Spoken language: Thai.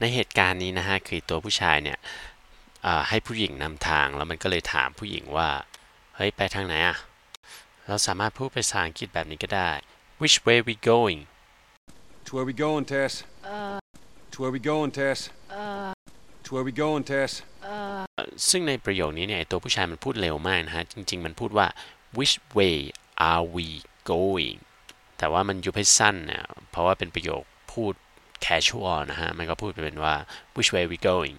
ในเหตุการณ์นี้นะฮะคือตัวผู้ชายเนี่ยอ่าให้ผู้หญิงนำทางแล้วมันก็เลยถามผู้หญิงว่า เฮ้ย ไปทางไหนอะเราสามารถพูดภาษาอังกฤษแบบนี้ก็ได้ which way we going To where we going, Tess? To where we going, Tess? To where we going, Tess? ซึ่งในประโยคนี้เนี่ยไอ้ตัวผู้ชายมันพูดเร็วมากนะฮะ จริง ๆ มันพูดว่า which way are we going แต่ว่ามันยุบให้สั้นเนี่ยเพราะว่าเป็นประโยคพูด casual นะฮะ มันก็พูดไปเป็นว่า which way we going